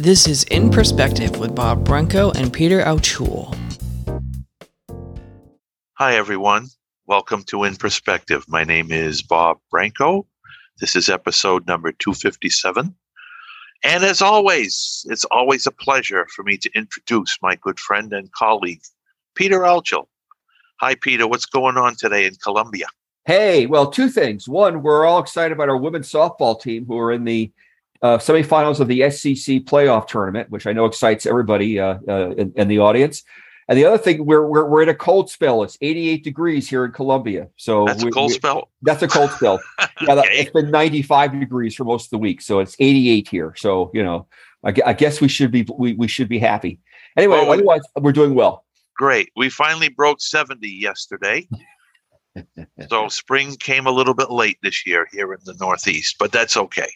This is In Perspective with Bob Branco and Peter Altschul. Hi, everyone. Welcome to In Perspective. My name is Bob Branco. This is episode number 257. And as always, it's always a pleasure for me to introduce my good friend and colleague, Peter Altschul. Hi, Peter. What's going on today in Columbia? Hey, well, two things. One, we're all excited about our women's softball team who are in the uh, semifinals of the SEC playoff tournament, which I know excites everybody uh, uh, in, in, the audience. And the other thing, we're, we're we're in a cold spell. It's 88 degrees here in Columbia, so that's we, a cold we, spell. That's a cold spell. yeah, that, it's been 95 degrees for most of the week, so it's 88 here. So you know, I, I guess we should be we, we should be happy. Anyway, well, otherwise we're doing well. Great. We finally broke 70 yesterday. so spring came a little bit late this year here in the Northeast, but that's okay.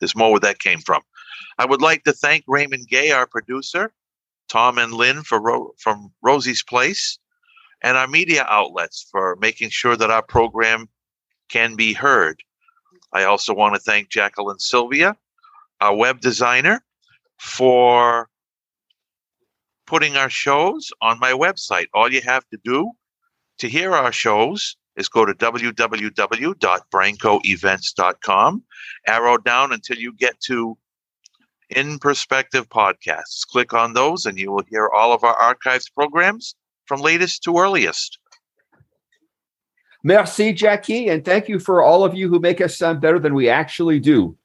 There's more where that came from. I would like to thank Raymond Gay, our producer, Tom and Lynn for Ro- from Rosie's Place, and our media outlets for making sure that our program can be heard. I also want to thank Jacqueline Sylvia, our web designer, for putting our shows on my website. All you have to do to hear our shows is go to www.brancoevents.com, arrow down until you get to In Perspective podcasts. Click on those and you will hear all of our archives programs from latest to earliest. Merci, Jackie, and thank you for all of you who make us sound better than we actually do.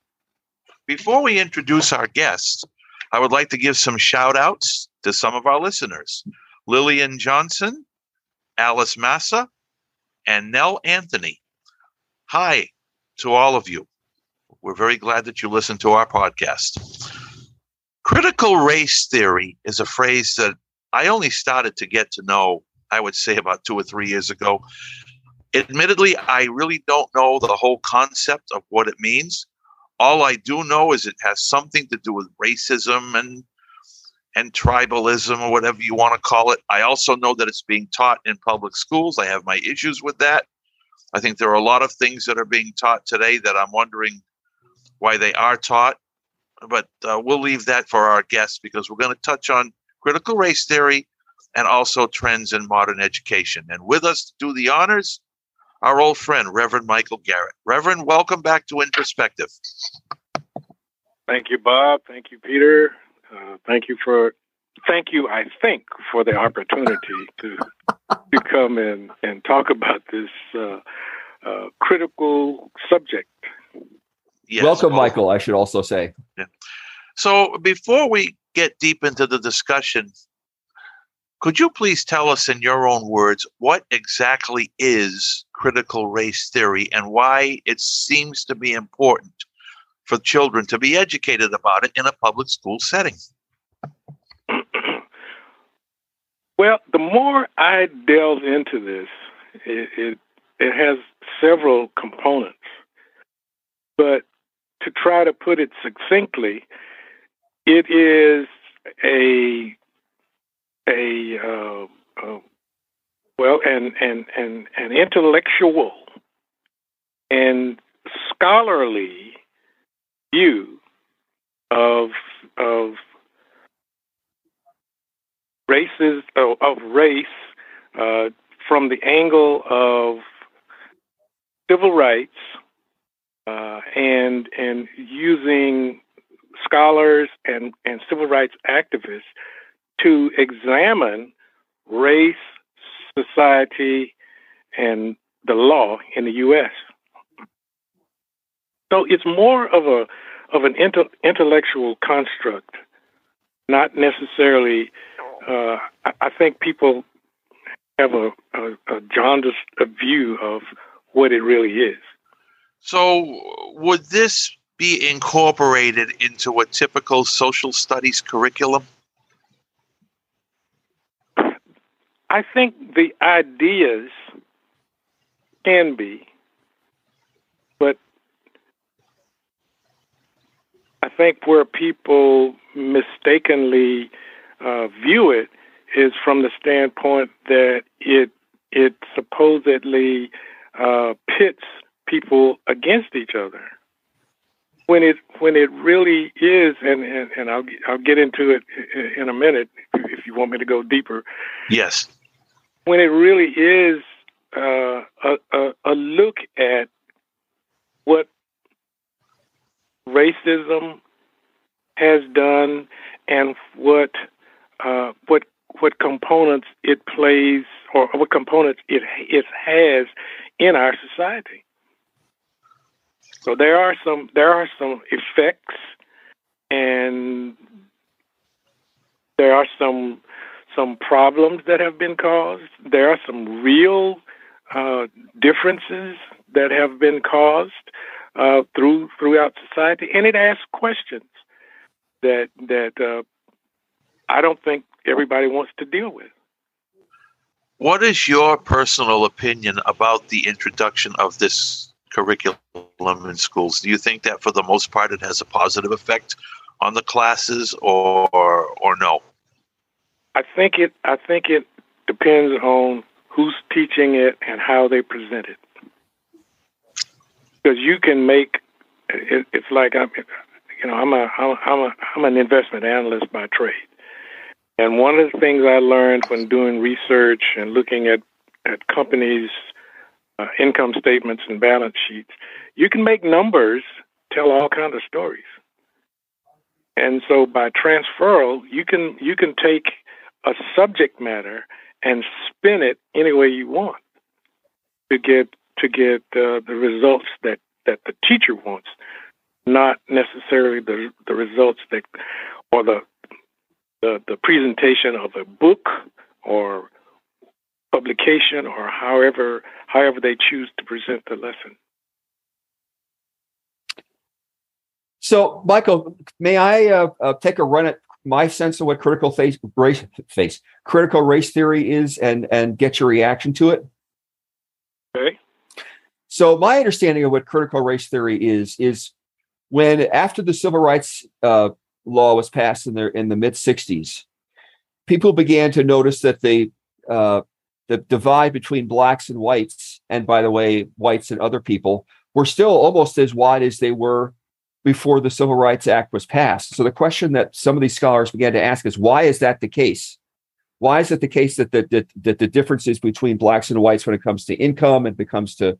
Before we introduce our guests, I would like to give some shout outs to some of our listeners Lillian Johnson, Alice Massa, and Nell Anthony. Hi to all of you. We're very glad that you listen to our podcast. Critical race theory is a phrase that I only started to get to know, I would say, about two or three years ago. Admittedly, I really don't know the whole concept of what it means. All I do know is it has something to do with racism and and tribalism or whatever you want to call it. I also know that it's being taught in public schools. I have my issues with that. I think there are a lot of things that are being taught today that I'm wondering why they are taught. But uh, we'll leave that for our guests because we're going to touch on critical race theory and also trends in modern education. And with us to do the honors, our old friend, Reverend Michael Garrett. Reverend, welcome back to In Perspective. Thank you, Bob. Thank you, Peter. Uh, thank you for thank you. I think for the opportunity to to come in and talk about this uh, uh, critical subject. Yes, Welcome, well, Michael. I should also say. Yeah. So before we get deep into the discussion, could you please tell us in your own words what exactly is critical race theory and why it seems to be important for children to be educated about it in a public school setting? well, the more I delve into this, it, it, it has several components. But to try to put it succinctly, it is a a uh, uh, well, and and and an intellectual and scholarly view of of races of, of race uh, from the angle of civil rights uh, and and using scholars and, and civil rights activists to examine race, society, and the law in the U.S. So it's more of a of an inter- intellectual construct, not necessarily. Uh, I, I, think people have a, a, a jaundiced view of what it really is. So, would this be incorporated into a typical social studies curriculum? I think the ideas can be, but I think where people mistakenly uh, view it is from the standpoint that it it supposedly uh, pits people against each other. when it when it really is, and and, and I'll I'll get into it in a minute if you want me to go deeper. Yes. When it really is uh, a, a a look at what racism has done and what uh, what what components it plays or what components it it has in our society. So there are some there are some effects and there are some some problems that have been caused. There are some real uh, differences that have been caused uh, through throughout society, and it asks questions that that uh, I don't think everybody wants to deal with. What is your personal opinion about the introduction of this curriculum in schools? Do you think that for the most part it has a positive effect on the classes or or no? I think it I think it depends on who's teaching it and how they present it. Because you can make it, it's like I'm you know I'm a I'm a I'm an investment analyst by trade. And one of the things I learned when doing research and looking at, at companies' uh, income statements and balance sheets, you can make numbers tell all kinds of stories. And so by transferal, you can you can take a subject matter and spin it any way you want to get to get uh, the results that that the teacher wants, not necessarily the the results that or the the, the presentation of a book or publication or however however they choose to present the lesson. So, Michael, may I uh, uh, take a run at my sense of what critical face, race face critical race theory is, and and get your reaction to it? Okay. So, my understanding of what critical race theory is is when after the civil rights uh, law was passed in the in the mid '60s, people began to notice that the uh, the divide between blacks and whites, and by the way, whites and other people, were still almost as wide as they were before the Civil Rights Act was passed. So the question that some of these scholars began to ask is, why is that the case? Why is it the case that the, that, that the differences between blacks and whites when it comes to income and becomes to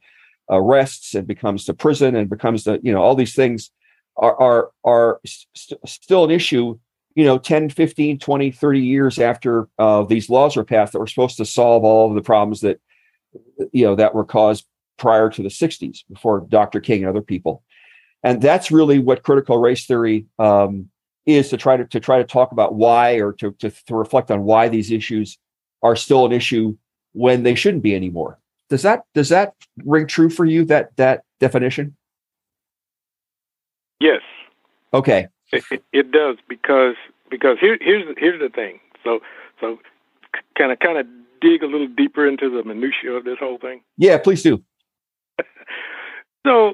arrests and becomes to prison and becomes to, you know, all these things are are are st- still an issue you know 10 15 20 30 years after uh, these laws were passed that were supposed to solve all of the problems that you know that were caused prior to the 60s before dr king and other people. And that's really what critical race theory um, is to try to, to try to talk about why or to, to, to reflect on why these issues are still an issue when they shouldn't be anymore does that does that ring true for you that that definition Yes. Okay. It, it, it does because because here here's here's the thing. So so kind of kind of dig a little deeper into the minutia of this whole thing. Yeah, please do. so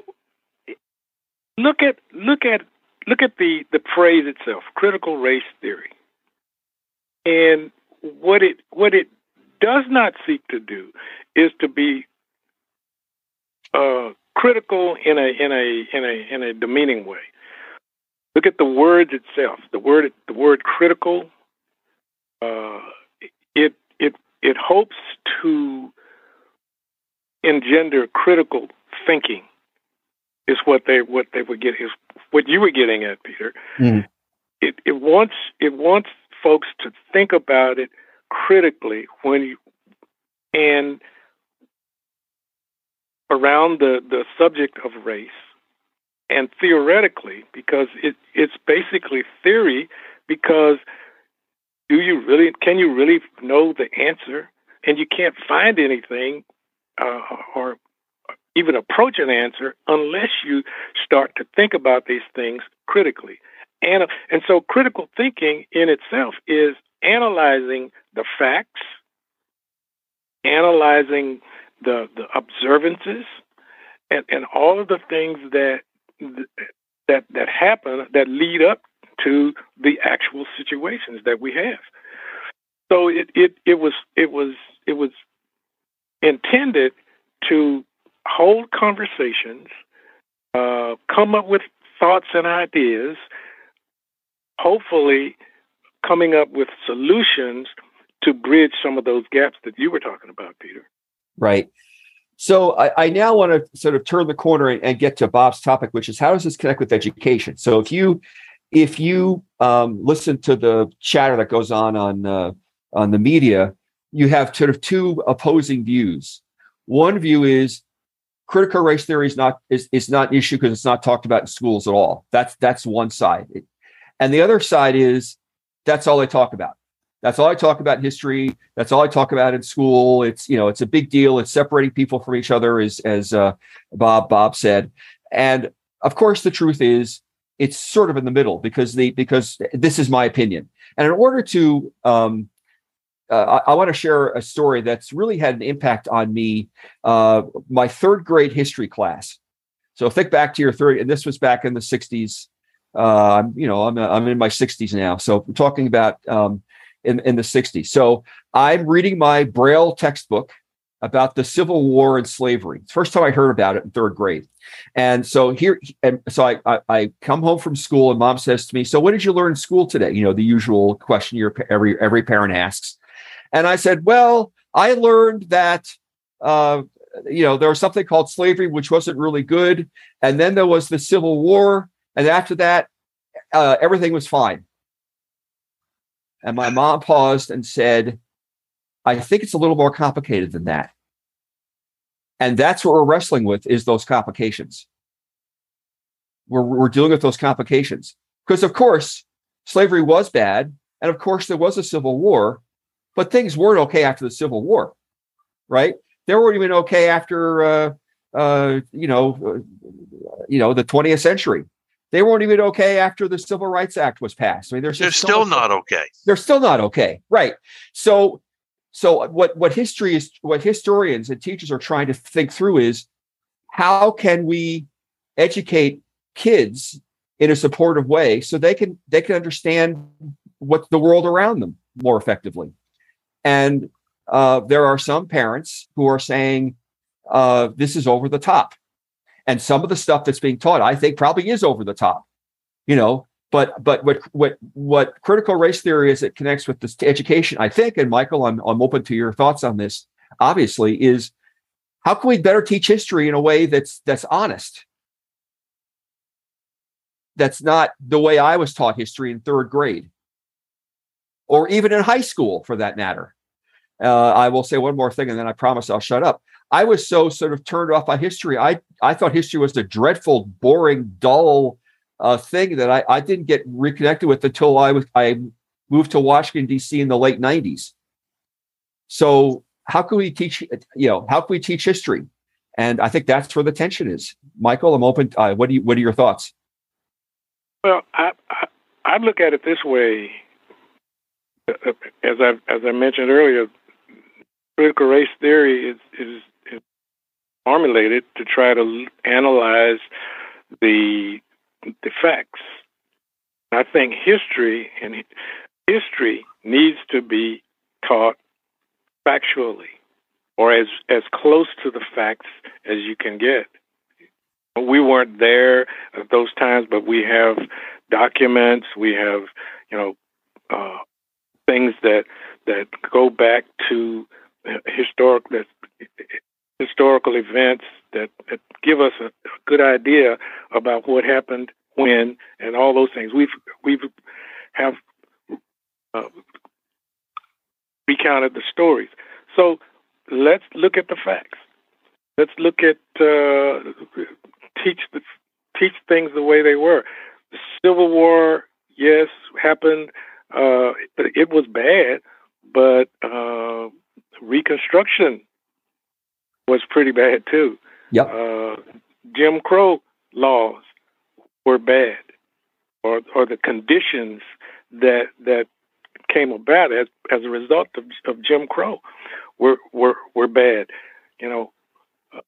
look at look at look at the the phrase itself, critical race theory, and what it what it does not seek to do is to be uh, critical in a in a in a in a demeaning way. Look at the words itself. The word the word critical. Uh, it it it hopes to engender critical thinking. Is what they what they would get is what you were getting at, Peter. Mm. It it wants it wants folks to think about it critically when you and around the, the subject of race and theoretically because it, it's basically theory because do you really can you really know the answer? And you can't find anything uh, or even approach an answer unless you start to think about these things critically. And and so critical thinking in itself is analyzing the facts analyzing the the observances and and all of the things that that that happen that lead up to the actual situations that we have. So it it it was it was it was intended to hold conversations, uh, come up with thoughts and ideas, hopefully coming up with solutions to bridge some of those gaps that you were talking about, Peter. Right. So I, I now want to sort of turn the corner and, and, get to Bob's topic, which is how does this connect with education? So if you if you um, listen to the chatter that goes on on uh, on the media, you have sort of two opposing views. One view is critical race theory is not is, is not an issue because it's not talked about in schools at all. That's that's one side, and the other side is that's all I talk about. That's all I talk about in history. That's all I talk about in school. It's you know it's a big deal. It's separating people from each other, as as uh, Bob Bob said. And of course, the truth is it's sort of in the middle because the because this is my opinion. And in order to um, uh, I, I want to share a story that's really had an impact on me. Uh, my third grade history class. So think back to your third, and this was back in the '60s. Uh, I'm, you know, I'm I'm in my 60s now, so we're talking about um, in, in the 60s. So I'm reading my Braille textbook about the Civil War and slavery. First time I heard about it in third grade. And so here, and so I, I, I, come home from school and mom says to me, so what did you learn in school today? You know, the usual question your every, every parent asks. And I said, well, I learned that, uh, you know, there was something called slavery, which wasn't really good. And then there was the Civil War. And after that, uh, everything was fine. And my mom paused and said, I think it's a little more complicated than that. And that's what we're wrestling with is those complications. We're, we're dealing with those complications. Because of course, slavery was bad. And of course, there was a civil war, but things weren't okay after the Civil War, right? They weren't even okay after, uh, uh, you know, uh, you know, the 20th century. They weren't even okay after the Civil Rights Act was passed. I mean, they're still not okay. They're still not okay, right? So, so what what history is, what historians and teachers are trying to think through is how can we educate kids in a supportive way so they can they can understand what the world around them more effectively. And uh, there are some parents who are saying uh, this is over the top and some of the stuff that's being taught i think probably is over the top you know? But but what what what critical race theory is it connects with this education i think and michael i'm, I'm open to your thoughts on this obviously is how can we better teach history in a way that's that's honest? That's not the way i was taught history in third grade or even in high school for that matter. Uh, i will say one more thing and then i promise i'll shut up I was so sort of turned off by history. I I thought history was a dreadful, boring, dull uh, thing that I, I didn't get reconnected with until I was I moved to Washington D.C. in the late '90s. So how can we teach? You know, how can we teach history? And I think that's where the tension is. Michael, I'm open. Uh, what do you What are your thoughts? Well, I, I I look at it this way. As I as I mentioned earlier, critical race theory is is formulated to try to analyze the the facts. I think history and history needs to be taught factually or as as close to the facts as you can get. We weren't there at those times, but we have documents. We have, you know, uh, things that that go back to historic that historical events that, that give us a, a good idea about what happened when and all those things. We've we've have uh, recounted the stories. So let's look at the facts. Let's look at uh, teach the teach things the way they were. The Civil War, yes, happened. Uh, it was bad, but uh, Reconstruction was pretty bad too. Yep. Uh, Jim Crow laws were bad, or or the conditions that that came about as as a result of, of Jim Crow were were were bad. You know, uh,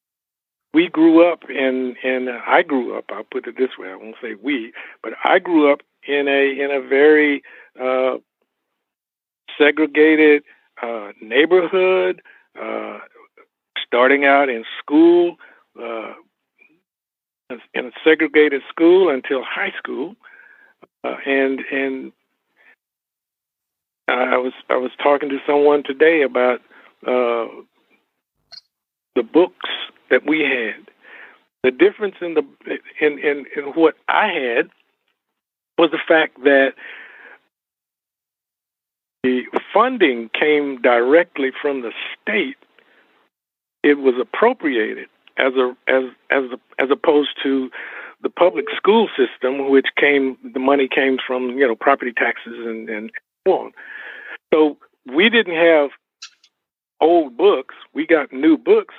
we grew up in in uh, I grew up. I'll put it this way. I won't say we, but I grew up in a in a very uh, segregated uh, neighborhood. Starting out in school, uh, in a segregated school until high school, uh, and and I was I was talking to someone today about uh, the books that we had. The difference in the in, in in what I had was the fact that the funding came directly from the state. It was appropriated as a as as as opposed to the public school system, which came the money came from you know property taxes and and so on. So we didn't have old books. We got new books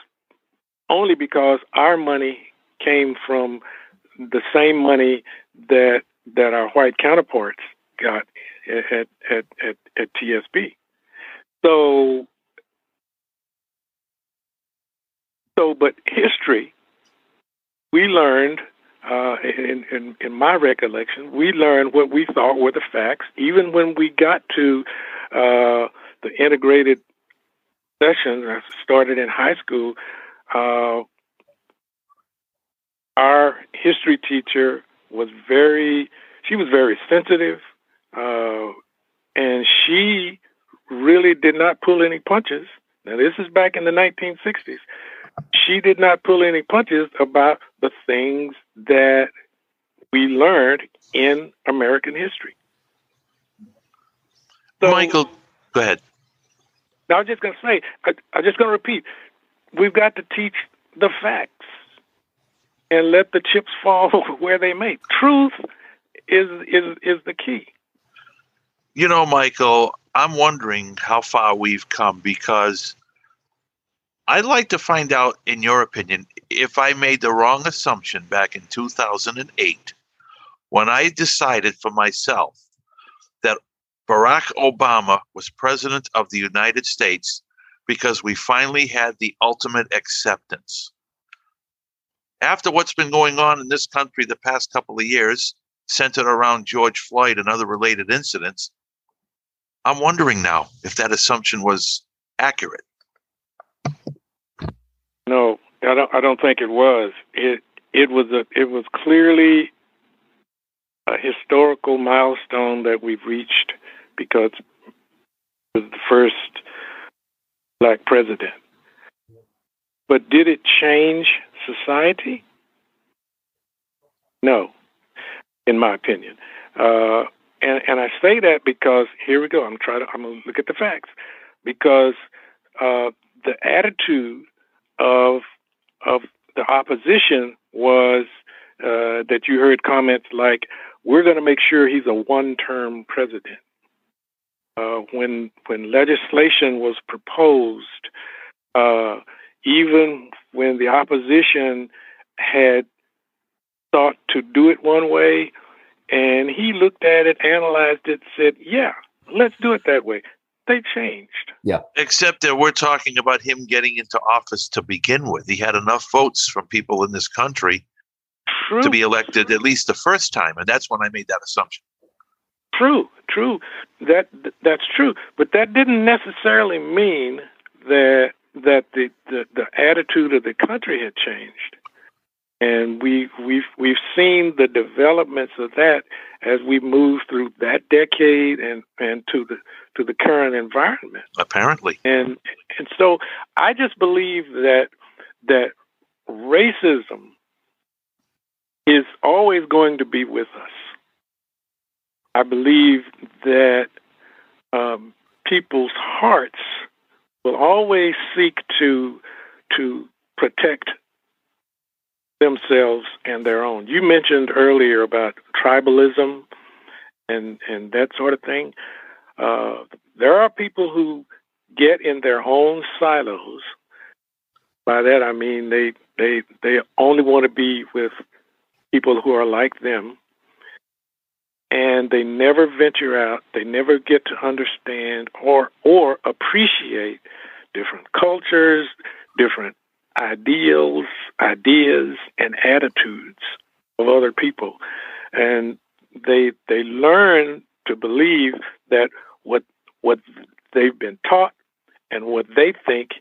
only because our money came from the same money that that our white counterparts got at at at, at TSB. So so but history we learned uh, in, in, in my recollection, we learned what we thought were the facts. Even when we got to uh, the integrated sessions, I started in high school. Uh, our history teacher was very, she was very sensitive, uh, and she really did not pull any punches. Now, this is back in the 1960s. She did not pull any punches about the things that we learned in American history. So, Michael, go ahead. Now, I'm just going to say, I, I'm just going to repeat, we've got to teach the facts and let the chips fall where they may. Truth is is is the key. You know, Michael, I'm wondering how far we've come because I'd like to find out, in your opinion, if I made the wrong assumption back in 2008 when I decided for myself that Barack Obama was president of the United States because we finally had the ultimate acceptance. After what's been going on in this country the past couple of years, centered around George Floyd and other related incidents, I'm wondering now if that assumption was accurate. No, I don't. I don't think it was. It it was a. It was clearly a historical milestone that we've reached because it was the first black president. But did it change society? No, in my opinion. Uh, and and I say that because here we go. I'm trying to. I'm gonna look at the facts because uh, the attitude of of the opposition was uh, that you heard comments like, "We're going to make sure he's a one-term president." Uh, when when legislation was proposed, uh, even when the opposition had thought to do it one way, and he looked at it, analyzed it, said, "Yeah, let's do it that way." They changed. Yeah. Except that we're talking about him getting into office to begin with. He had enough votes from people in this country true. to be elected at least the first time, and that's when I made that assumption. True, true. That that's true, but that didn't necessarily mean that that the, the, the attitude of the country had changed and we we've we've seen the developments of that as we move through that decade and and to the to the current environment. Apparently. And and so i just believe that that racism is always going to be with us. I believe that um, people's hearts will always seek to to protect themselves and their own. You mentioned earlier about tribalism and and that sort of thing. Uh, there are people who get in their own silos. By that I mean they they they only want to be with people who are like them, and they never venture out. They never get to understand or or appreciate different cultures, different ideals, ideas, and attitudes of other people, and they they learn to believe that what what they've been taught and what they think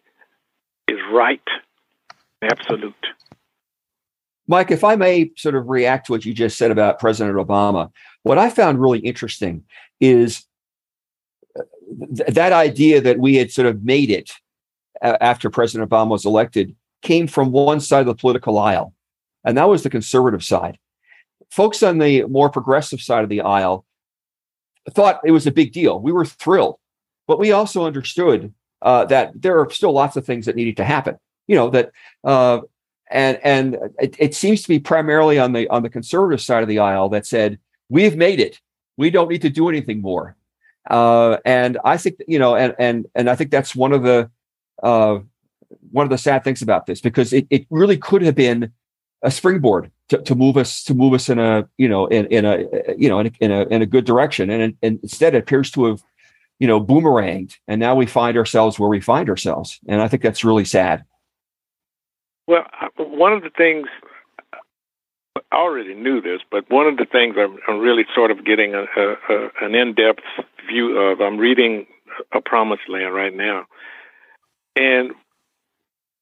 is right, absolute. Mike, if I may sort of react to what you just said about President Obama, what I found really interesting is uh, th- that idea that we had sort of made it after President Obama was elected came from one side of the political aisle, and that was the conservative side. Folks on the more progressive side of the aisle thought it was a big deal. We were thrilled, but we also understood uh, that there are still lots of things that needed to happen. You know that, uh, and and it, it seems to be primarily on the on the conservative side of the aisle that said we've made it. We don't need to do anything more. Uh, and I think you know, and and and I think that's one of the uh, one of the sad things about this because it, it really could have been a springboard to, to move us to move us in a you know in, in a you know in a, in a, in a good direction. And, and instead it appears to have you know boomeranged. And now we find ourselves where we find ourselves. And i think that's really sad. Well one of the things I already knew this, but one of the things I'm, I'm really sort of getting a, a, an in-depth view of. I'm reading A Promised Land right now, and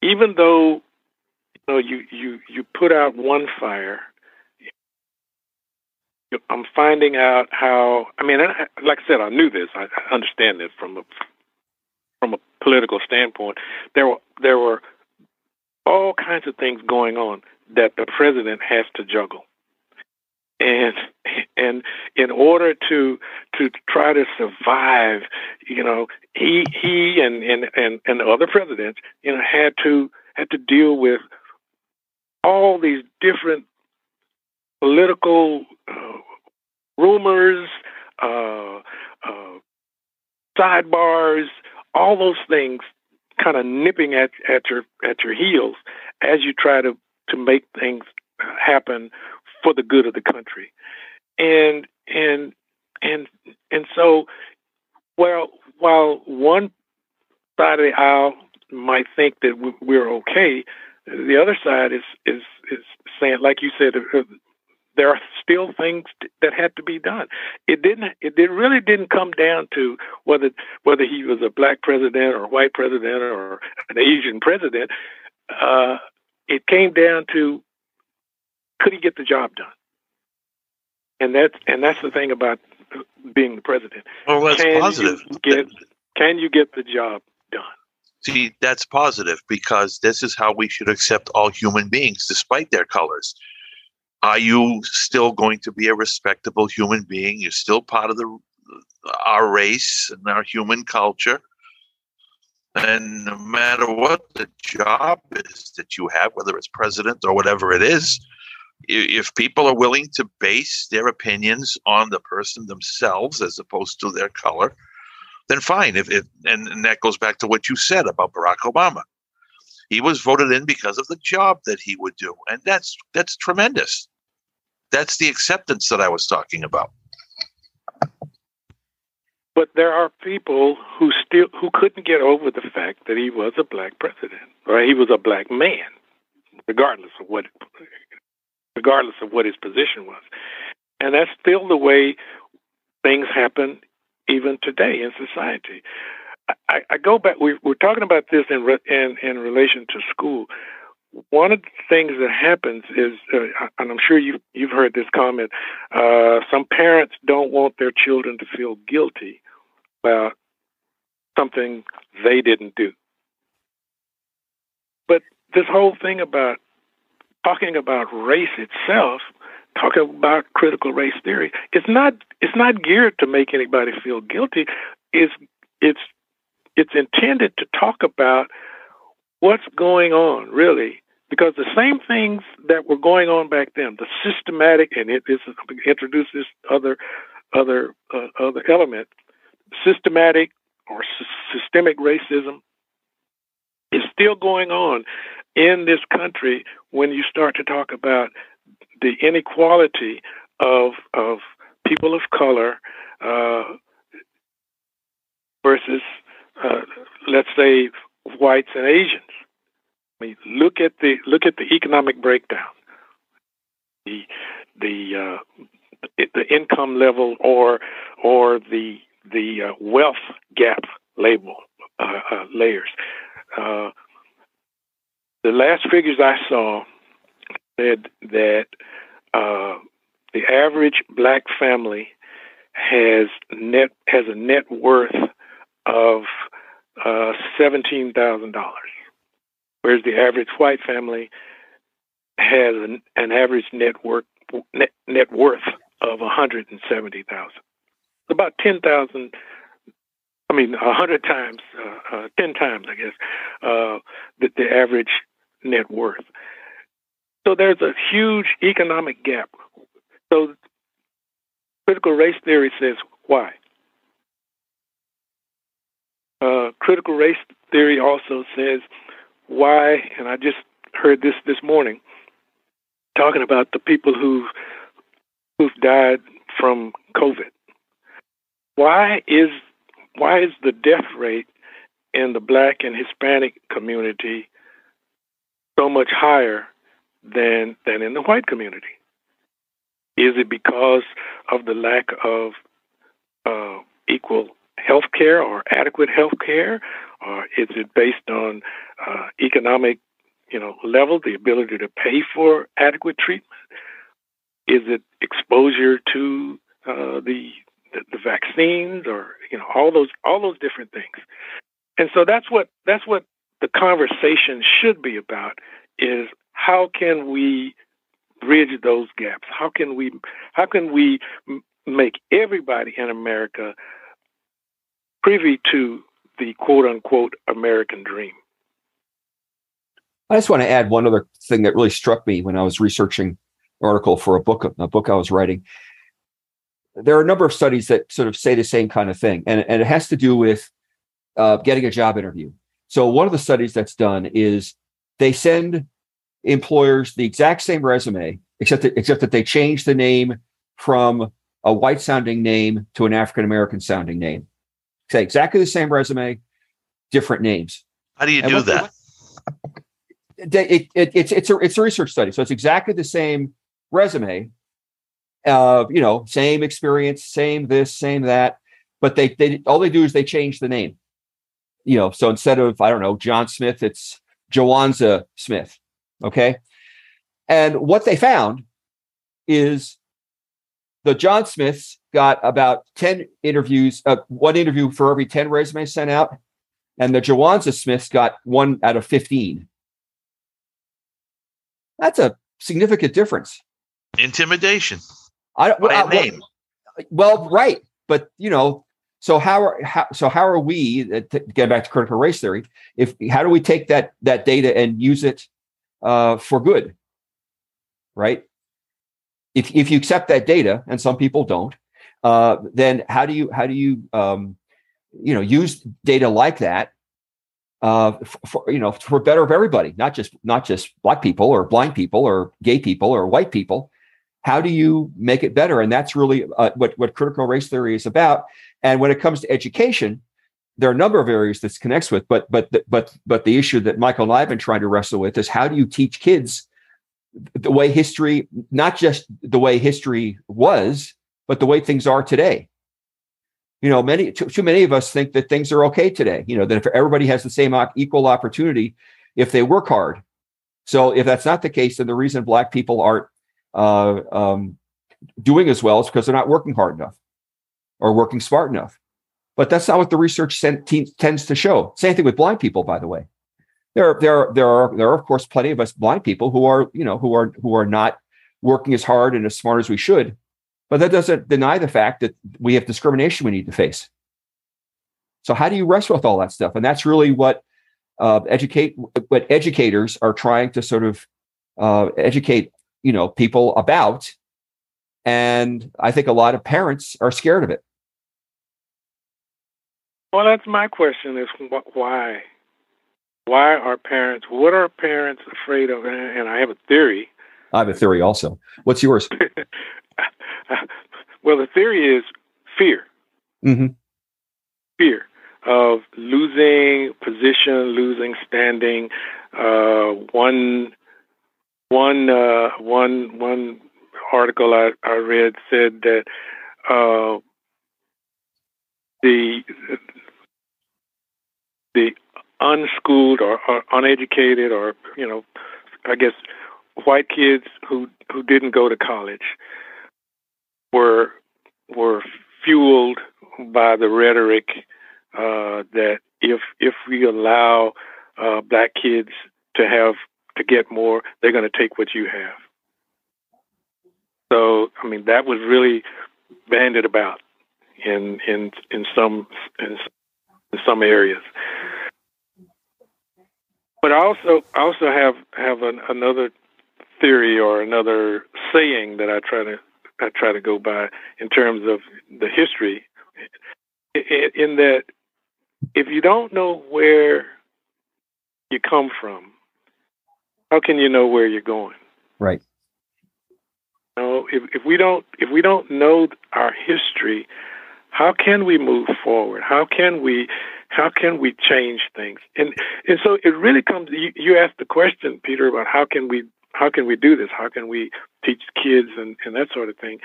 even though you know you you you put out one fire, I'm finding out how. I mean, like I said, I knew this. I understand this from a from a political standpoint. There were there were all kinds of things going on that the president has to juggle and and in order to to try to survive, you know, he he and and and, and other presidents, you know, had to had to deal with all these different political uh, rumors, uh, uh, sidebars, all those things, kind of nipping at at your at your heels as you try to to make things happen for the good of the country. And and and and so well while one side of the aisle might think that we're okay, the other side is is is saying, like you said, uh, there are still things that had to be done. It didn't. It, really didn't come down to whether whether he was a black president or a white president or an Asian president. Uh, it came down to could he get the job done? And that's and that's the thing about being the president. Well, that's can positive. You get, can you get the job done? See, that's positive because this is how we should accept all human beings, despite their colors. Are you still going to be a respectable human being? You're still part of the our race and our human culture. And no matter what the job is that you have, whether it's president or whatever it is, if people are willing to base their opinions on the person themselves as opposed to their color, then fine. If, and, and that goes back to what you said about Barack Obama. He was voted in because of the job that he would do, and that's that's tremendous. That's the acceptance that I was talking about. But there are people who still who couldn't get over the fact that he was a black president, or he was a black man, regardless of what regardless of what his position was. And that's still the way things happen even today in society. I, I go back. We, are talking about this in, re, in in relation to school. One of the things that happens is, uh, and I'm sure you you've heard this comment. Uh, some parents don't want their children to feel guilty about something they didn't do. But this whole thing about talking about race itself, talking about critical race theory, it's not it's not geared to make anybody feel guilty. It's it's it's intended to talk about what's going on really because the same things that were going on back then, the systematic, and it this other other uh, other element, systematic or systemic racism is still going on in this country when you start to talk about the inequality of of people of color uh, versus, uh, let's say, whites and Asians. I mean, look at the look at the economic breakdown, the the uh, the income level or or the the uh, wealth gap label uh, uh, layers. The last figures I saw said that uh, the average black family has net has a net worth of uh, seventeen thousand dollars, whereas the average white family has an, an average net worth net, net worth of one hundred and seventy thousand. About ten thousand. I mean, a hundred times, uh, uh, ten times, I guess, uh, the, the average net worth. So there's a huge economic gap. So critical race theory says why? Uh, critical race theory also says why, and I just heard this this morning, talking about the people who who've died from COVID. Why is why is the death rate in the Black and Hispanic community so much higher than than in the white community? Is it because of the lack of uh, equal health care or adequate health care, or is it based on uh, economic, you know, level, the ability to pay for adequate treatment? Is it exposure to uh, the, the the vaccines, or you know, all those all those different things? And so that's what that's what the conversation should be about: is how can we bridge those gaps? How can we how can we make everybody in America privy to the quote unquote American dream? I just want to add one other thing that really struck me when I was researching an article for a book a book I was writing. There are a number of studies that sort of say the same kind of thing, and, and it has to do with uh, getting a job interview. So one of the studies that's done is they send employers the exact same resume, except that, except that they change the name from a white sounding name to an African American sounding name. Say exactly the same resume, different names. How do you And do what- that? They- It, it, it's it's a it's a research study, so it's exactly the same resume. Uh, you know, same experience, same this, same that, but they they all they do is they change the name. You know, so instead of I don't know John Smith, it's Jawanza Smith. Okay, and what they found is the John Smiths got about 10 interviews, uh, one interview for every 10 resumes sent out. And the Jawanza Smiths got one out of 15. That's a significant difference. Intimidation I don't, well, a name. well, right. But, you know, so how are, how, so how are we, uh, to get back to critical race theory, if, how do we take that, that data and use it uh, for good? Right. If, if you accept that data and some people don't, uh, then how do you, how do you, um, you know, use data like that uh, for, you know, for better of everybody, not just not just black people or blind people or gay people or white people. How do you make it better? And that's really uh, what what critical race theory is about. And when it comes to education, there are a number of areas this connects with. But but but but the issue that Michael and I have been trying to wrestle with is how do you teach kids the way history, not just the way history was, but the way things are today you know many too, too many of us think that things are okay today you know that if everybody has the same equal opportunity if they work hard so if that's not the case then the reason black people aren't uh, um, doing as well is because they're not working hard enough or working smart enough but that's not what the research tends to show same thing with blind people by the way there are there are there are there are of course plenty of us blind people who are you know who are who are not working as hard and as smart as we should but that doesn't deny the fact that we have discrimination we need to face. So how do you wrestle with all that stuff? And that's really what uh, educate what educators are trying to sort of uh, educate you know people about. And I think a lot of parents are scared of it. Well, that's my question: is why? Why are parents? What are parents afraid of? And and I have a theory. I have a theory also. What's yours? well, the theory is fear. hmm Fear of losing position, losing standing. Uh, one, one, uh, one, one article I, I read said that uh, the the unschooled or, or uneducated or you know, I guess white kids who who didn't go to college were were fueled by the rhetoric uh, that if if we allow uh, black kids to have to get more, they're going to take what you have. So I mean that was really banded about in in in some in, in some areas. But I also also have have an, another theory or another saying that I try to I try to go by in terms of the history. In that, if you don't know where you come from, how can you know where you're going? Right. You know, if if we don't if we don't know our history, how can we move forward? How can we how can we change things? And and so it really comes. You, you asked the question, Peter, about how can we how can we do this? How can we teach kids and, and that sort of thing?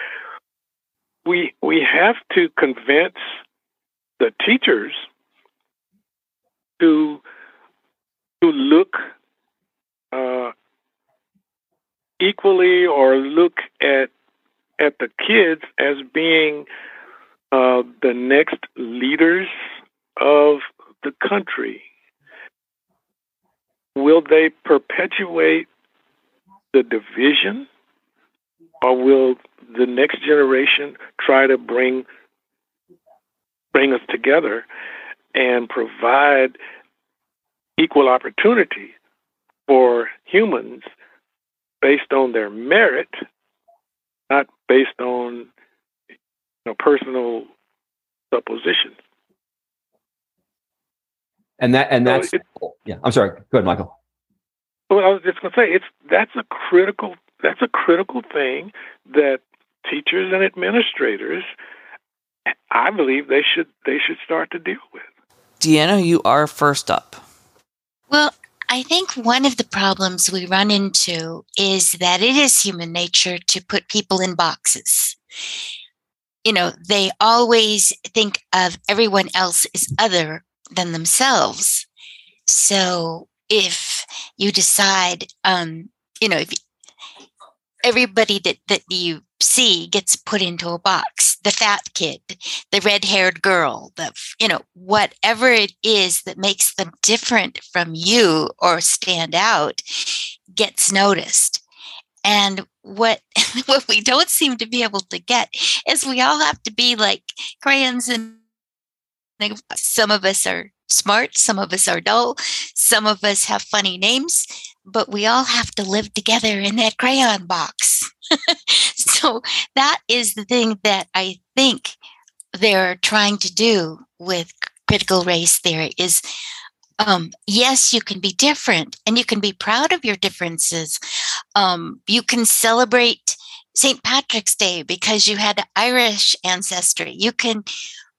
We we have to convince the teachers to to look uh, equally or look at at the kids as being uh, the next leaders of the country. Will they perpetuate the division, or will the next generation try to bring bring us together and provide equal opportunity for humans based on their merit, not based on know, personal suppositions. And that and that's it, yeah. I'm sorry. Go ahead, Michael. Well, I was just going to say it's that's a critical that's a critical thing that teachers and administrators, I believe they should they should start to deal with. Deanna, you are first up. Well, I think one of the problems we run into is that it is human nature to put people in boxes. You know, they always think of everyone else as other than themselves. So if you decide, um, you know, if everybody that, that you see gets put into a box, the fat kid, the red haired girl, the, you know, whatever it is that makes them different from you or stand out gets noticed. And what what we don't seem to be able to get is we all have to be like crayons and some of us are smart, some of us are dull, some of us have funny names, but we all have to live together in that crayon box. so that is the thing that I think they're trying to do with critical race theory is um, yes, you can be different and you can be proud of your differences. Um, you can celebrate St. Patrick's Day because you had Irish ancestry. You can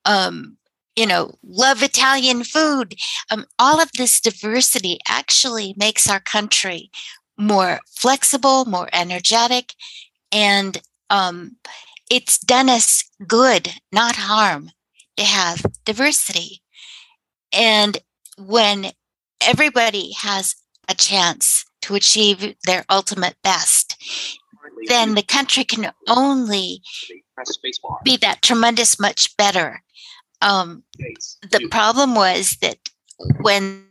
um, you know, love Italian food. Um, all of this diversity actually makes our country more flexible, more energetic, and um, it's done us good, not harm, to have diversity. And when everybody has a chance to achieve their ultimate best, then the country can only be that tremendous much better um, the problem was that when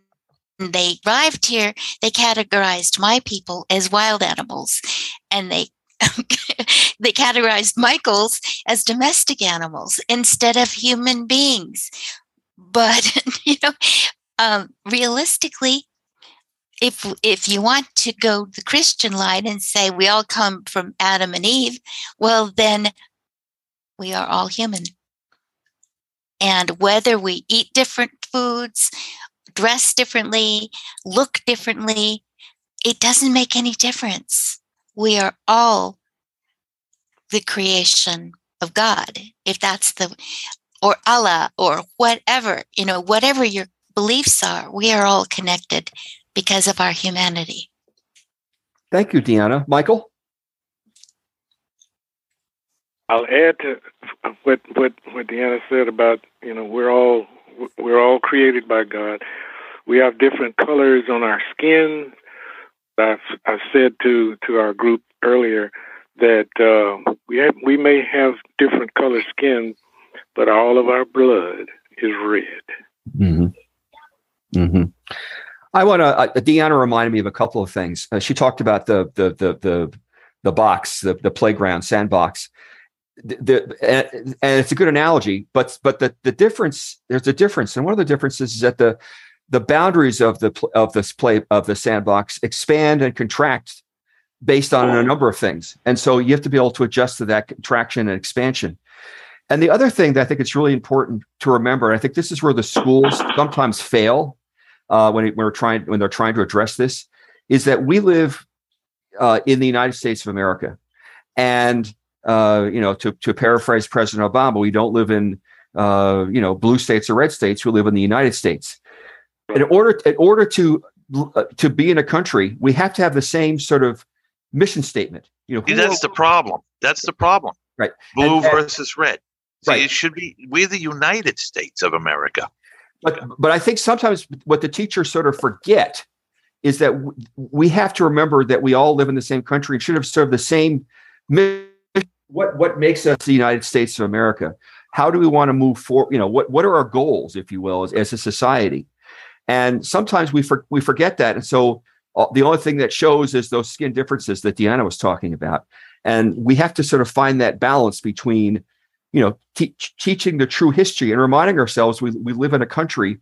they arrived here, they categorized my people as wild animals, and they they categorized Michael's as domestic animals instead of human beings. But you know, um, realistically, if if you want to go the Christian line and say we all come from Adam and Eve, well then we are all human. And whether we eat different foods, dress differently, look differently, it doesn't make any difference. We are all the creation of God, if that's the, or Allah, or whatever, you know, whatever your beliefs are, we are all connected because of our humanity. Thank you, Deanna. Michael? I'll add to what what what Deanna said about you know we're all we're all created by God. We have different colors on our skin. I've, I've said to to our group earlier that uh, we have, we may have different color skin, but all of our blood is red. Mm-hmm. Mm-hmm. I want to. Uh, Deanna reminded me of a couple of things. Uh, she talked about the the the the the box, the the playground sandbox. The, the and, and it's a good analogy, but but the the difference there's a difference, and one of the differences is that the the boundaries of the of this play of the sandbox expand and contract based on a number of things, and so you have to be able to adjust to that contraction and expansion. And the other thing that I think it's really important to remember, and I think this is where the schools sometimes fail uh, when, it, when we're trying when they're trying to address this, is that we live uh, in the United States of America, and uh, you know, to to paraphrase President Obama, we don't live in uh, you know blue states or red states. We live in the United States. In order in order to uh, to be in a country, we have to have the same sort of mission statement. You know, that's the problem. That's the problem. Right. Blue and, versus red. See, right. It should be we're the United States of America. But but I think sometimes what the teachers sort of forget is that we have to remember that we all live in the same country and should have served the same mission. What what makes us the United States of America? How do we want to move forward? You know, what what are our goals, if you will, as, as a society? And sometimes we for, we forget that, and so uh, the only thing that shows is those skin differences that Deanna was talking about. And we have to sort of find that balance between you know, teach, teaching the true history and reminding ourselves we, we live in a country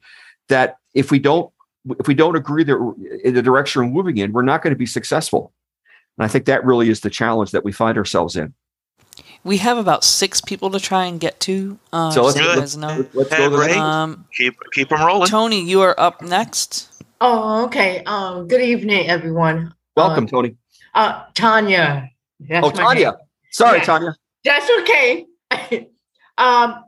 that if we don't if we don't agree that in the direction we're moving in, we're not going to be successful. And I think that really is the challenge that we find ourselves in. We have about six people to try and get to. Uh, so let's, let's, let's go Ray, um, keep keep them rolling. Tony, you are up next. Oh, okay. Um, good evening, everyone. Welcome, um, Tony. Uh, Tanya. oh, Tanya. Name. Sorry, yeah. Tanya. That's okay. um,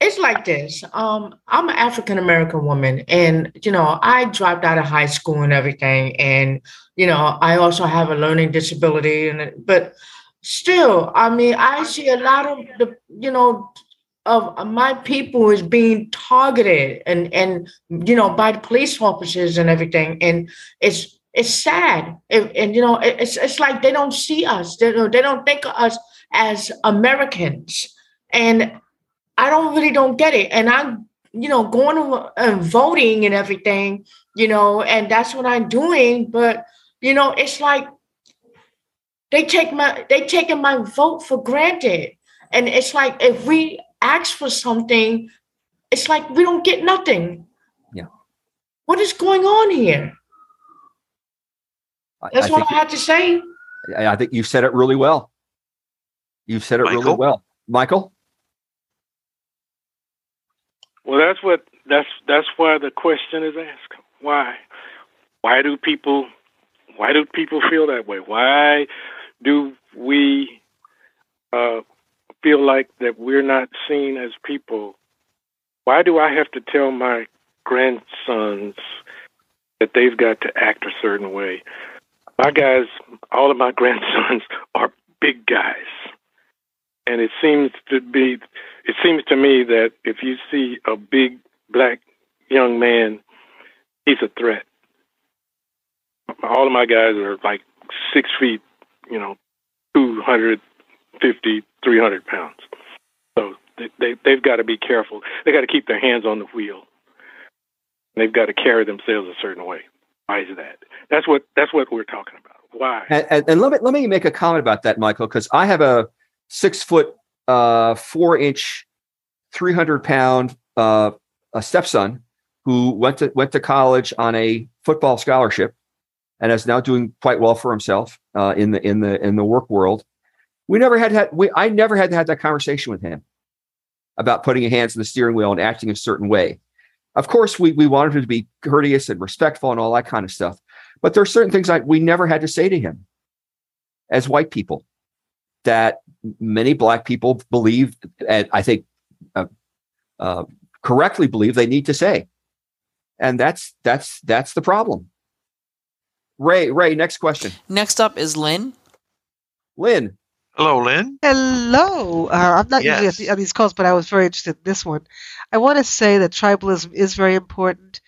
it's like this. Um, I'm an African American woman, and you know, I dropped out of high school and everything, and you know, I also have a learning disability, and but still, I mean, I see a lot of the, you know, of my people is being targeted and and you know by the police officers and everything, and it's it's sad, and, and you know, it's it's like they don't see us, they don't they don't think of us as Americans. And I don't really don't get it. And I'm, you know, going to and voting and everything, you know, and that's what I'm doing. But, you know, it's like they take my they taking my vote for granted. And it's like if we ask for something, it's like we don't get nothing. Yeah. What is going on here? That's I what I had to say. I think you said it really well. You've said it Michael? really well, Michael. Well, that's what that's that's why the question is asked. Why? Why do people why do people feel that way? Why do we uh, feel like that we're not seen as people? Why do I have to tell my grandsons that they've got to act a certain way? My guys, all of my grandsons are big guys and it seems to be it seems to me that if you see a big black young man he's a threat. All of my guys are like six feet you know 250 300 pounds. So they, they they've got to be careful. They got to keep their hands on the wheel. They've got to carry themselves a certain way. Why is that? That's what that's what we're talking about. Why? And, and, and let me let me make a comment about that michael because i have a six foot, uh, four inch, 300 pound uh, a stepson who went to went to college on a football scholarship and is now doing quite well for himself uh, in the in the in the work world. We never had had we I never had had that conversation with him about putting your hands on the steering wheel and acting a certain way. Of course, we we wanted him to be courteous and respectful and all that kind of stuff. But there are certain things that we never had to say to him as white people that many black people believe, and I think uh, uh, correctly believe they need to say, and that's that's that's the problem. Ray, Ray, next question. Next up is Lynn. Lynn. Hello, Lynn. Hello. Uh, I'm not yes. usually on these calls, but I was very interested in this one. I want to say that tribalism is very important,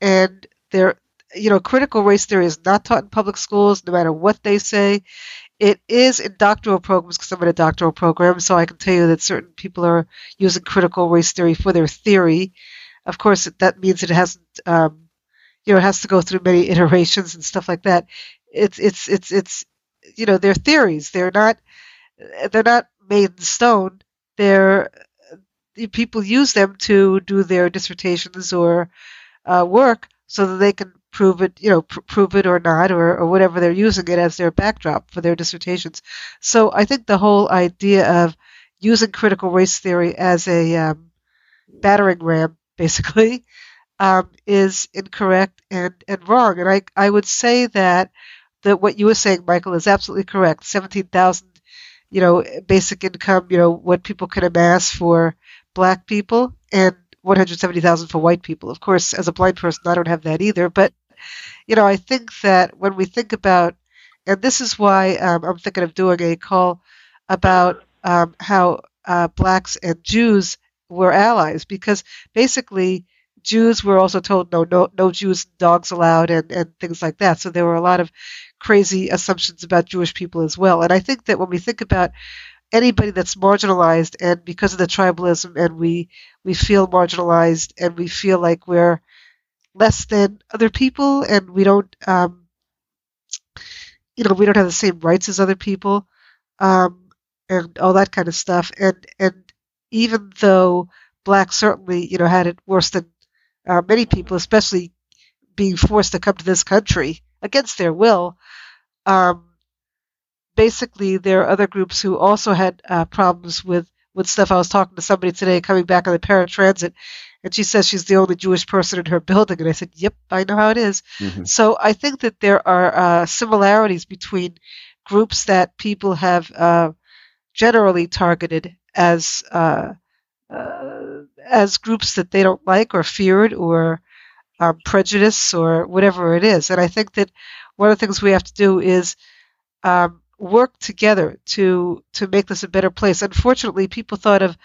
and there you know, critical race theory is not taught in public schools, no matter what they say. It is in doctoral programs because I'm in a doctoral program, so I can tell you that certain people are using critical race theory for their theory. Of course, that means it hasn't, um, you know, it has to go through many iterations and stuff like that. It's it's it's it's you know, they're theories. They're not they're not made in stone. They're people use them to do their dissertations or uh, work so that they can prove it, you know, pr- prove it or not, or, or whatever they're using it as their backdrop for their dissertations. So I think the whole idea of using critical race theory as a um, battering ram, basically, um, is incorrect and, and wrong. And I, I would say that that what you were saying, Michael, is absolutely correct. Seventeen thousand, you know, basic income, you know, what people can amass for black people, and 170,000 for white people. Of course, as a blind person, I don't have that either. But, you know, I think that when we think about, and this is why um, I'm thinking of doing a call about um, how uh, blacks and Jews were allies, because basically Jews were also told no, no, no Jews, dogs allowed, and, and things like that. So there were a lot of crazy assumptions about Jewish people as well. And I think that when we think about anybody that's marginalized and because of the tribalism and we we feel marginalized and we feel like we're less than other people and we don't um, you know we don't have the same rights as other people um, and all that kind of stuff and and even though blacks certainly you know had it worse than uh, many people especially being forced to come to this country against their will um, basically there are other groups who also had uh, problems with with stuff. I was talking to somebody today coming back on the paratransit, and she says she's the only Jewish person in her building. And I said, "Yep, I know how it is. Mm-hmm. So I think that there are uh, similarities between groups that people have uh, generally targeted as uh, uh as groups that they don't like or feared or um, prejudice or whatever it is. And I think that one of the things we have to do is um, work together to to make this a better place. Unfortunately, people thought of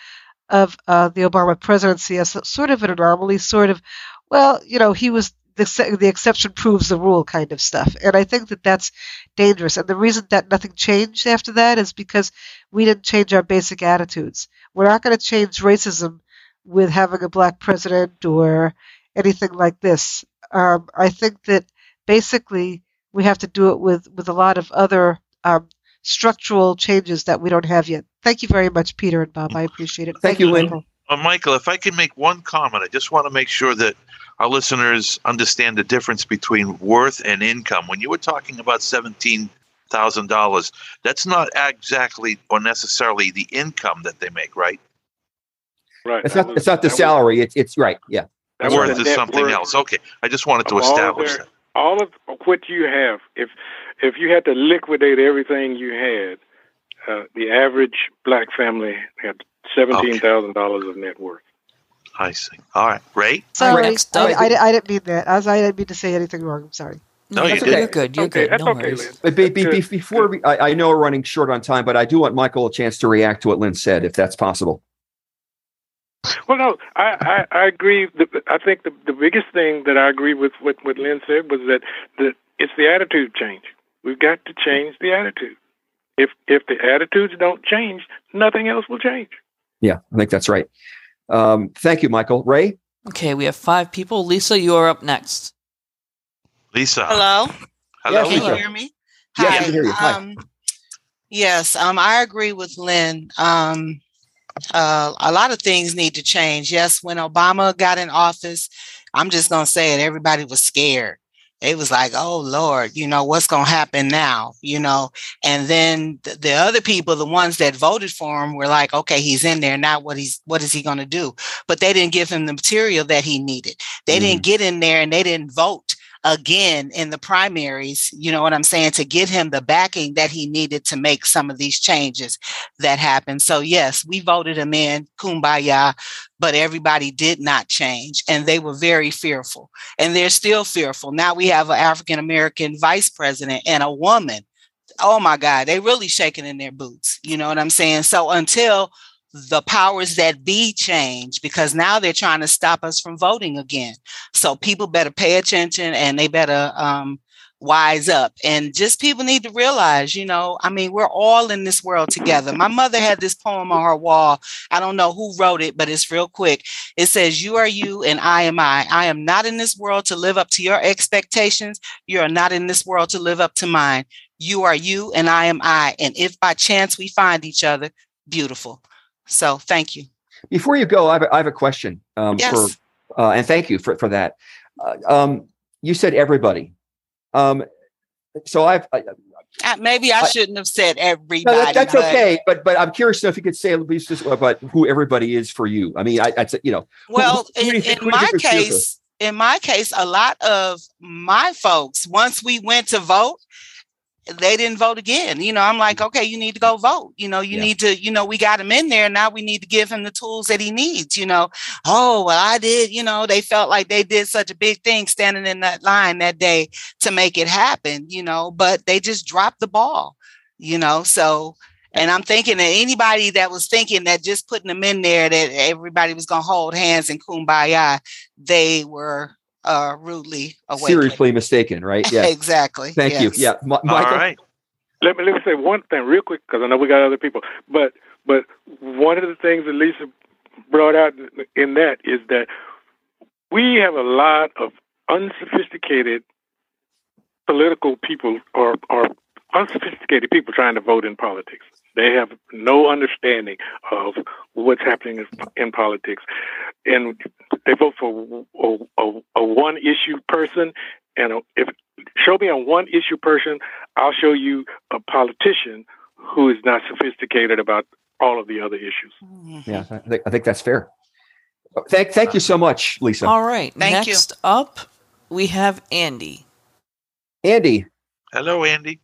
of uh, the Obama presidency as sort of an anomaly, sort of, well, you know, he was the, the exception proves the rule kind of stuff. And I think that that's dangerous. And the reason that nothing changed after that is because we didn't change our basic attitudes. We're not going to change racism with having a black president or anything like this. Um, I think that basically we have to do it with, with a lot of other um, structural changes that we don't have yet. Thank you very much, Peter and Bob. I appreciate it. Thank, Thank you, Lynn. Michael. Uh, Michael, if I can make one comment, I just want to make sure that our listeners understand the difference between worth and income. When you were talking about seventeen thousand dollars, that's not exactly or necessarily the income that they make, right? Right. It's not. Was, it's not the salary. Was, it's it's right. Yeah. Worth is something worth else. Okay. I just wanted to establish their, that. All of what you have, if if you had to liquidate everything you had, uh, the average black family had seventeen thousand okay. dollars of net worth. I see. All right, Ray. Sorry, I, I, I, didn't mean that. I, was, I didn't mean to say anything wrong. I'm sorry. No, you okay. You're good. You're okay. good. No okay, worries. But be, be, be, before we, I, I know we're running short on time, but I do want Michael a chance to react to what Lynn said, if that's possible. Well, no, I, I, I agree. I think the, the biggest thing that I agree with what, what Lynn said was that the, it's the attitude change. We've got to change the attitude. If if the attitudes don't change, nothing else will change. Yeah, I think that's right. Um, thank you, Michael. Ray. Okay, we have five people. Lisa, you are up next. Lisa. Hello. Hello. Can you hear me? Hi. Yeah, I can hear you. Hi. Um, yes, um, I agree with Lynn. Um, uh, a lot of things need to change. Yes, when Obama got in office, I'm just going to say it, everybody was scared it was like, oh Lord, you know, what's going to happen now, you know? And then the, the, other people, the ones that voted for him were like, okay, he's in there. Now what he's, what is he going to do? But they didn't give him the material that he needed. They mm didn't get in there and they didn't vote again in the primaries, you know what I'm saying, to give him the backing that he needed to make some of these changes that happened. So, yes, we voted him in, kumbaya, but everybody did not change and they were very fearful and they're still fearful. Now we have an African American vice president and a woman. Oh my God, they really shaking in their boots. You know what I'm saying? So, until the powers that be change because now they're trying to stop us from voting again. So people better pay attention and they better um, wise up. And just people need to realize, you know, I mean, we're all in this world together. My mother had this poem on her wall. I don't know who wrote it, but it's real quick. It says, You are you and I am I. I am not in this world to live up to your expectations. You are not in this world to live up to mine. You are you and I am I. And if by chance we find each other, beautiful. So thank you. Before you go, I have a, I have a question um, yes. for, uh, and thank you for, for that. Uh, um, you said everybody. Um, so I've I, uh, maybe I, I, shouldn't have said everybody. No, that, that's but... okay, but but I'm curious if you could say at least just about who everybody is for you. I mean, I, I'd say you know. Well, who, who in, think, in my case, in my case, a lot of my folks, once we went to vote, they didn't vote again. You know, I'm like, okay, you need to go vote. You know, you yeah. need to, you know, we got him in there. Now we need to give him the tools that he needs. You know, oh, well, I did, you know, they felt like they did such a big thing standing in that line that day to make it happen, you know, but they just dropped the ball, you know. So, and I'm thinking that anybody that was thinking that just putting them in there, that everybody was going to hold hands and kumbaya, they were uh, rudely awakened. Seriously mistaken, right? Yeah, exactly. Thank yes. you. Yeah, M- Michael. All right. Let me let me say one thing real quick because I know we got other people, but but one of the things that Lisa brought out in that is that we have a lot of unsophisticated political people or or unsophisticated people trying to vote in politics. They have no understanding of what's happening in politics, and they vote for a, a, a one issue person. And if show me a one issue person, I'll show you a politician who is not sophisticated about all of the other issues. Mm-hmm. Yeah, I think, I think that's fair. Thank, thank you so much, Lisa. All right. Thank Next you. up, we have Andy. Andy. Hello, Andy.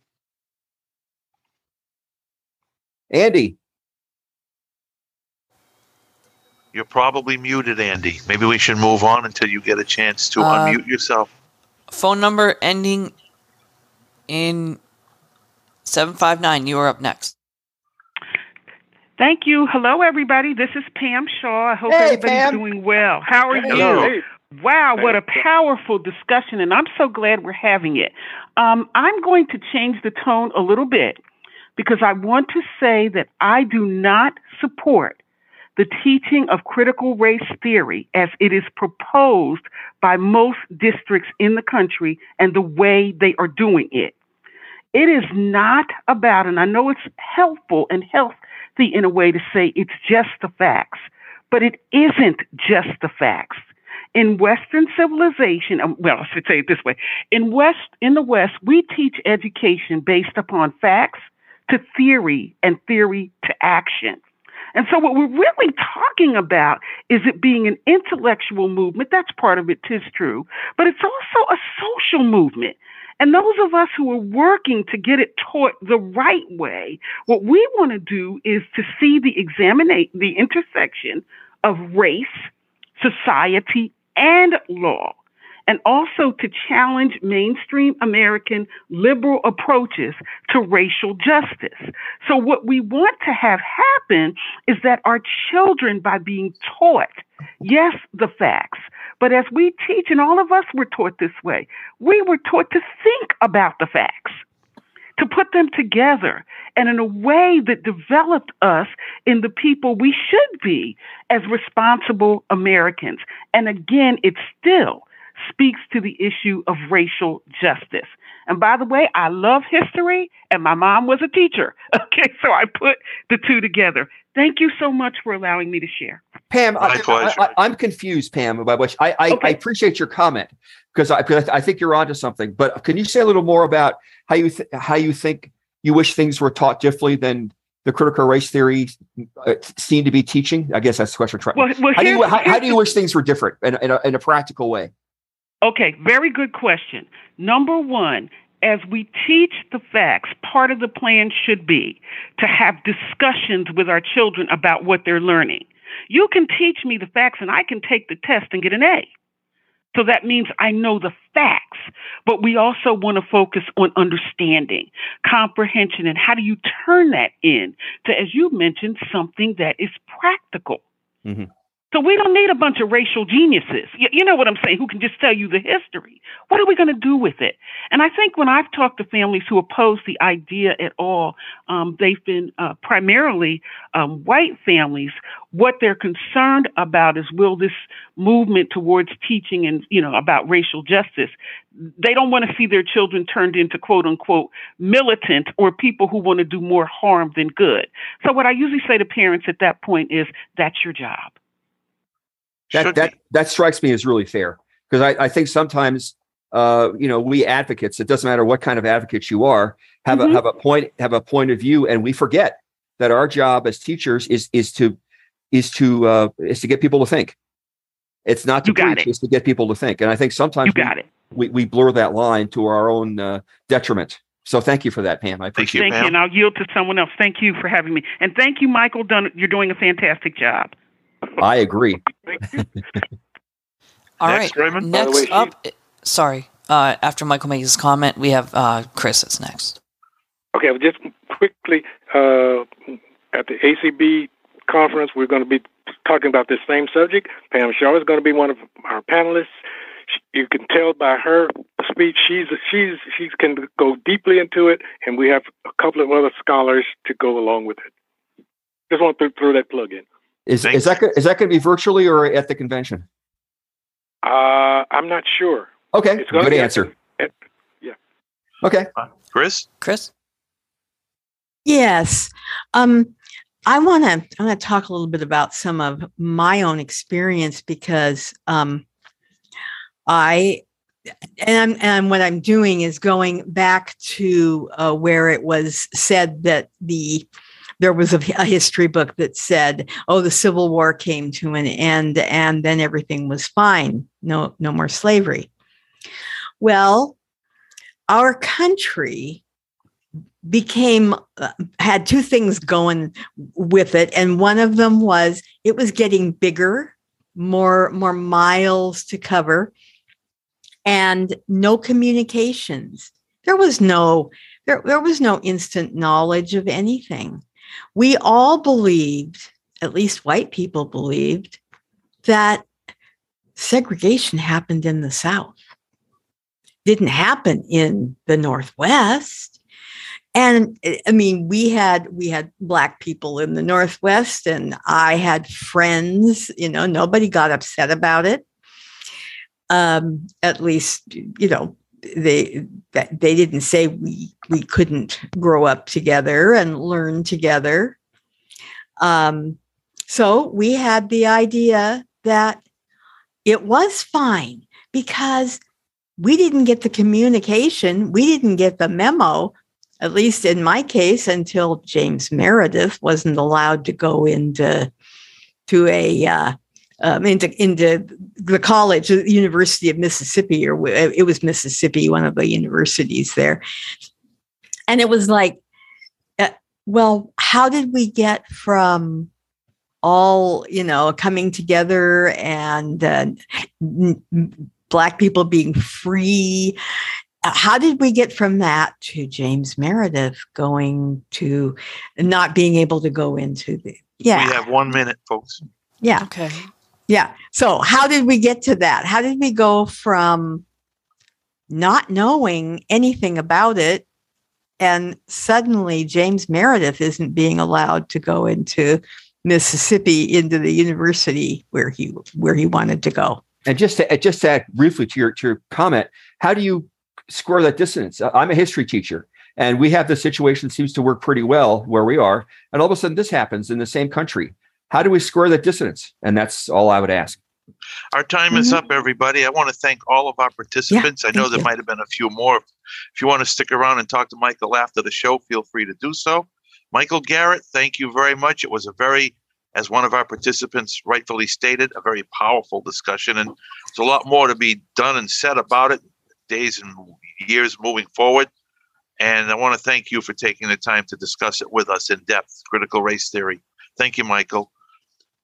Andy. You're probably muted, Andy. Maybe we should move on until you get a chance to uh, unmute yourself. Phone number ending in 759. You are up next. Thank you. Hello, everybody. This is Pam Shaw. I hope hey, everybody's Pam. doing well. How are Hello. you? Wow, what a powerful discussion, and I'm so glad we're having it. Um, I'm going to change the tone a little bit because I want to say that I do not support the teaching of critical race theory as it is proposed by most districts in the country and the way they are doing it. It is not about, and I know it's helpful and healthy in a way to say it's just the facts, but it isn't just the facts. In Western civilization, um, well, I should say it this way: in West, in the West, we teach education based upon facts, to theory and theory to action. And so, what we're really talking about is it being an intellectual movement. That's part of it, tis true, but it's also a social movement. And those of us who are working to get it taught the right way, what we want to do is to see the examinate the intersection of race, society, and law and also to challenge mainstream American liberal approaches to racial justice. So, what we want to have happen is that our children, by being taught, yes, the facts, but as we teach, and all of us were taught this way, we were taught to think about the facts to put them together and in a way that developed us in the people we should be as responsible Americans. And again, it's still speaks to the issue of racial justice. And by the way, I love history, and my mom was a teacher. Okay, so I put the two together. Thank you so much for allowing me to share. Pam, I, am confused, Pam, about which I, I, okay. I appreciate your comment because I, I think you're onto something. But can you say a little more about how you th- how you think you wish things were taught differently than the critical race theory uh, seem to be teaching? I guess that's the question. Well, well, how, do you, how, how, do you wish things were different in, in, a, in a practical way? Okay, very good question. Number one, as we teach the facts, part of the plan should be to have discussions with our children about what they're learning. You can teach me the facts and I can take the test and get an A. So that means I know the facts, but we also want to focus on understanding, comprehension, and how do you turn that in to, as you mentioned, something that is practical. Mm-hmm. So we don't need a bunch of racial geniuses. You, you, know what I'm saying? Who can just tell you the history? What are we going to do with it? And I think when I've talked to families who oppose the idea at all, um, they've been uh, primarily um, white families. What they're concerned about is will this movement towards teaching and you know about racial justice? They don't want to see their children turned into quote unquote militant or people who want to do more harm than good. So what I usually say to parents at that point is that's your job that that that strikes me as really fair because I, I think sometimes uh, you know we advocates it doesn't matter what kind of advocates you are have mm-hmm. a have a point have a point of view and we forget that our job as teachers is is to is to uh, is to get people to think. It's not to you preach it. it's to get people to think and i think sometimes you got we, it. We, we blur that line to our own uh, detriment. So thank you for that pam. I appreciate thank you, thank you and i'll yield to someone else. Thank you for having me. And thank you michael Done, you're doing a fantastic job I agree. All next, right. Raymond? Next way, up, sorry. Uh, after Michael makes his comment, we have uh, Chris. That's next. Okay, well, just quickly uh, at the ACB conference, we're going to be talking about this same subject. Pam Shaw is going to be one of our panelists. You can tell by her speech she's she's she can go deeply into it, and we have a couple of other scholars to go along with it. Just want to throw that plug in. Is is that is that going to be virtually or at the convention? Uh, I'm not sure. Okay, it's good answer. At, yeah. Okay, uh, Chris. Chris. Yes. Um, I want to. I'm going to talk a little bit about some of my own experience because um, I and I'm, and what I'm doing is going back to uh, where it was said that the there was a, a, history book that said, "Oh, the Civil War came to an end, and then everything was fine. No, no more slavery." Well, our country became uh, had two things going with it, and one of them was it was getting bigger, more more miles to cover, and no communications. There was no there, there was no instant knowledge of anything we all believed, at least white people believed, that segregation happened in the South, didn't happen in the Northwest. And I mean, we had we had black people in the Northwest, and I had friends. You know, nobody got upset about it. Um, at least, you know, they that they didn't say we we couldn't grow up together and learn together. Um, so we had the idea that it was fine because we didn't get the communication, we didn't get the memo, at least in my case, until James Meredith wasn't allowed to go into to a uh, um, into into the college, the University of Mississippi, or it was Mississippi, one of the universities there, and it was like, uh, well, how did we get from all you know coming together and uh, n- black people being free? How did we get from that to James Meredith going to not being able to go into the? Yeah, we have one minute, folks. Yeah. Okay. Yeah. So, how did we get to that? How did we go from not knowing anything about it and suddenly James Meredith isn't being allowed to go into Mississippi into the university where he where he wanted to go. And just to just to add briefly to your to your comment, how do you square that dissonance? I'm a history teacher, and we have the situation seems to work pretty well where we are, and all of a sudden this happens in the same country. How do we square that dissonance? And that's all I would ask. Our time mm-hmm. is up, everybody. I want to thank all of our participants. Yeah, I know there you. might have been a few more. If you want to stick around and talk to Michael after the show, feel free to do so. Michael Garrett, thank you very much. It was a very, as one of our participants rightfully stated, a very powerful discussion. And there's a lot more to be done and said about it, days and years moving forward. And I want to thank you for taking the time to discuss it with us in depth, critical race theory. Thank you, Michael.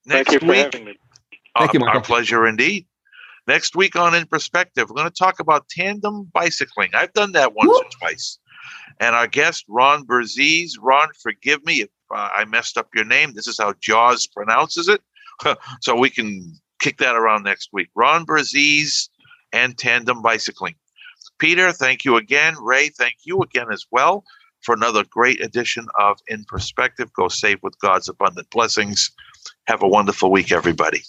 Next Thank you for week, having me. Thank you, Michael. Our pleasure indeed. Next week on In Perspective, we're going to talk about tandem bicycling. I've done that once Whoop. or twice. And our guest, Ron Berzies. Ron, forgive me if uh, I messed up your name. This is how Jaws pronounces it. so we can kick that around next week. Ron Berzies and tandem bicycling. Peter, thank you again. Ray, thank you again as well for another great edition of In Perspective. Go save with God's abundant blessings. Have a wonderful week, everybody.